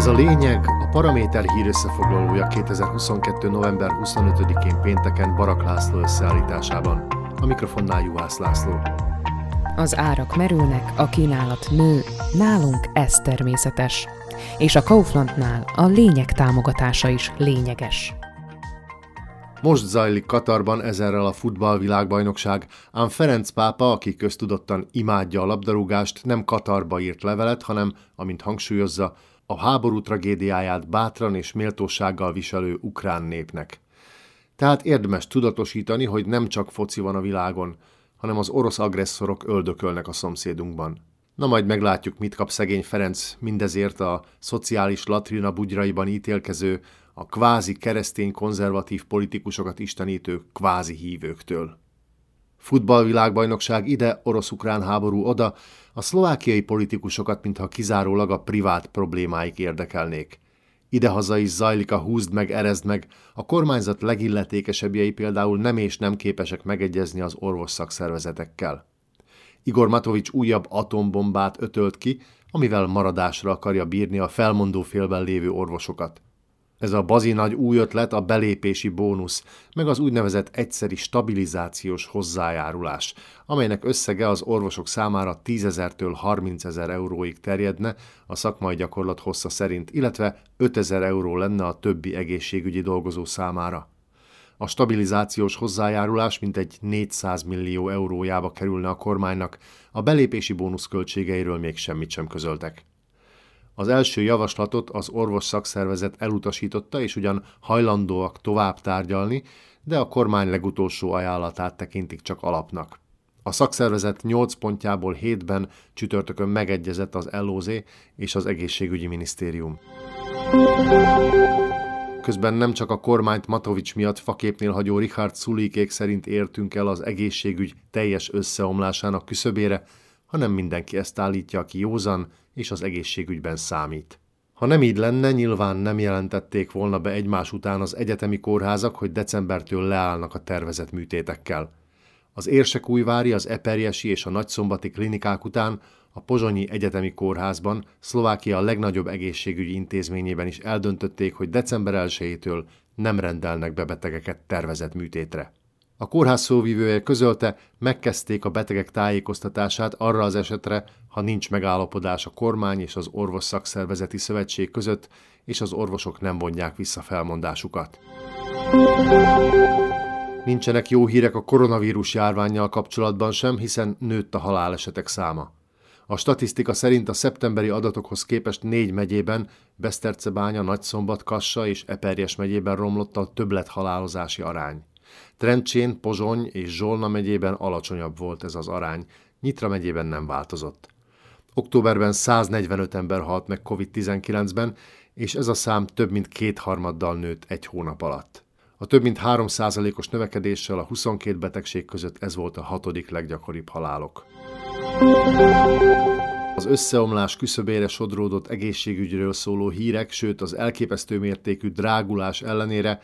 Ez a lényeg a Paraméter hír összefoglalója 2022. november 25-én pénteken Barak László összeállításában. A mikrofonnál Juhász László. Az árak merülnek, a kínálat nő, nálunk ez természetes. És a Kauflandnál a lényeg támogatása is lényeges. Most zajlik Katarban ezerrel a futballvilágbajnokság, ám Ferenc pápa, aki köztudottan imádja a labdarúgást, nem Katarba írt levelet, hanem, amint hangsúlyozza, a háború tragédiáját bátran és méltósággal viselő ukrán népnek. Tehát érdemes tudatosítani, hogy nem csak foci van a világon, hanem az orosz agresszorok öldökölnek a szomszédunkban. Na majd meglátjuk, mit kap szegény Ferenc mindezért a szociális latrina bugyraiban ítélkező, a kvázi keresztény konzervatív politikusokat istenítő kvázi hívőktől. Futballvilágbajnokság ide, orosz-ukrán háború oda, a szlovákiai politikusokat, mintha kizárólag a privát problémáik érdekelnék. Idehaza is zajlik a húzd meg, erezd meg, a kormányzat legilletékesebbjei például nem és nem képesek megegyezni az orvos szakszervezetekkel. Igor Matovics újabb atombombát ötölt ki, amivel maradásra akarja bírni a felmondó félben lévő orvosokat. Ez a bazi nagy új ötlet a belépési bónusz, meg az úgynevezett egyszeri stabilizációs hozzájárulás, amelynek összege az orvosok számára 10 ezertől 30 ezer euróig terjedne a szakmai gyakorlat hossza szerint, illetve 5 ezer euró lenne a többi egészségügyi dolgozó számára. A stabilizációs hozzájárulás mintegy 400 millió eurójába kerülne a kormánynak, a belépési bónusz költségeiről még semmit sem közöltek. Az első javaslatot az orvos szakszervezet elutasította, és ugyan hajlandóak tovább tárgyalni, de a kormány legutolsó ajánlatát tekintik csak alapnak. A szakszervezet 8 pontjából 7-ben csütörtökön megegyezett az LOZ és az egészségügyi minisztérium. Közben nem csak a kormányt Matovics miatt faképnél hagyó Richard Szulikék szerint értünk el az egészségügy teljes összeomlásának küszöbére, hanem mindenki ezt állítja, aki józan és az egészségügyben számít. Ha nem így lenne, nyilván nem jelentették volna be egymás után az egyetemi kórházak, hogy decembertől leállnak a tervezett műtétekkel. Az Érsekújvári, az Eperjesi és a Nagyszombati klinikák után a Pozsonyi Egyetemi Kórházban, Szlovákia legnagyobb egészségügyi intézményében is eldöntötték, hogy december 1 nem rendelnek be betegeket tervezett műtétre. A kórház szóvivője közölte, megkezdték a betegek tájékoztatását arra az esetre, ha nincs megállapodás a kormány és az orvos szakszervezeti szövetség között, és az orvosok nem vonják vissza felmondásukat. Nincsenek jó hírek a koronavírus járványjal kapcsolatban sem, hiszen nőtt a halálesetek száma. A statisztika szerint a szeptemberi adatokhoz képest négy megyében, Besztercebánya, Nagyszombat, Kassa és Eperjes megyében romlott a többlet halálozási arány. Trencsén, Pozsony és Zsolna megyében alacsonyabb volt ez az arány, Nyitra megyében nem változott. Októberben 145 ember halt meg COVID-19-ben, és ez a szám több mint kétharmaddal nőtt egy hónap alatt. A több mint 3%-os növekedéssel a 22 betegség között ez volt a hatodik leggyakoribb halálok. Az összeomlás küszöbére sodródott egészségügyről szóló hírek, sőt az elképesztő mértékű drágulás ellenére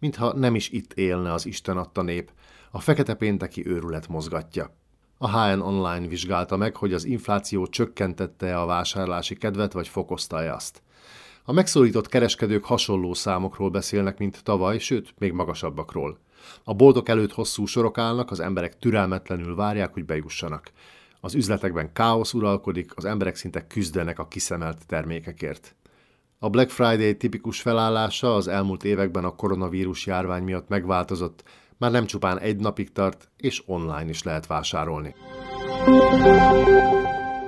mintha nem is itt élne az Isten adta nép, a fekete pénteki őrület mozgatja. A HN Online vizsgálta meg, hogy az infláció csökkentette a vásárlási kedvet, vagy fokozta-e azt. A megszólított kereskedők hasonló számokról beszélnek, mint tavaly, sőt, még magasabbakról. A boltok előtt hosszú sorok állnak, az emberek türelmetlenül várják, hogy bejussanak. Az üzletekben káosz uralkodik, az emberek szinte küzdenek a kiszemelt termékekért. A Black Friday tipikus felállása az elmúlt években a koronavírus járvány miatt megváltozott, már nem csupán egy napig tart, és online is lehet vásárolni.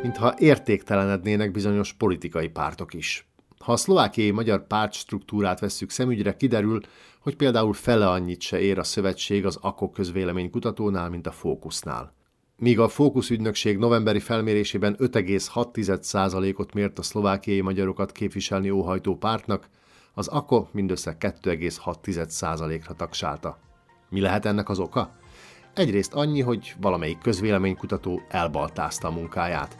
Mintha értéktelenednének bizonyos politikai pártok is. Ha a szlovákiai magyar pártstruktúrát vesszük szemügyre, kiderül, hogy például fele annyit se ér a szövetség az AKO közvéleménykutatónál, mint a Fókusznál. Míg a Fókusz ügynökség novemberi felmérésében 5,6%-ot mért a szlovákiai magyarokat képviselni óhajtó pártnak, az AKO mindössze 2,6%-ra tagsálta. Mi lehet ennek az oka? Egyrészt annyi, hogy valamelyik közvéleménykutató elbaltázta a munkáját.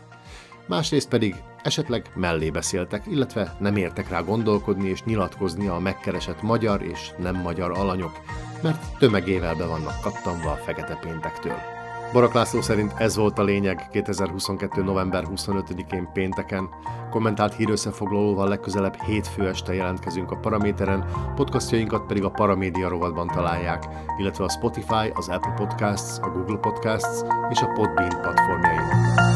Másrészt pedig esetleg mellé beszéltek, illetve nem értek rá gondolkodni és nyilatkozni a megkeresett magyar és nem magyar alanyok, mert tömegével be vannak kattanva a fekete péntektől. Barak László szerint ez volt a lényeg 2022. november 25-én pénteken. Kommentált hírösszefoglalóval legközelebb hétfő este jelentkezünk a Paraméteren, podcastjainkat pedig a Paramédia rovatban találják, illetve a Spotify, az Apple Podcasts, a Google Podcasts és a Podbean platformjain.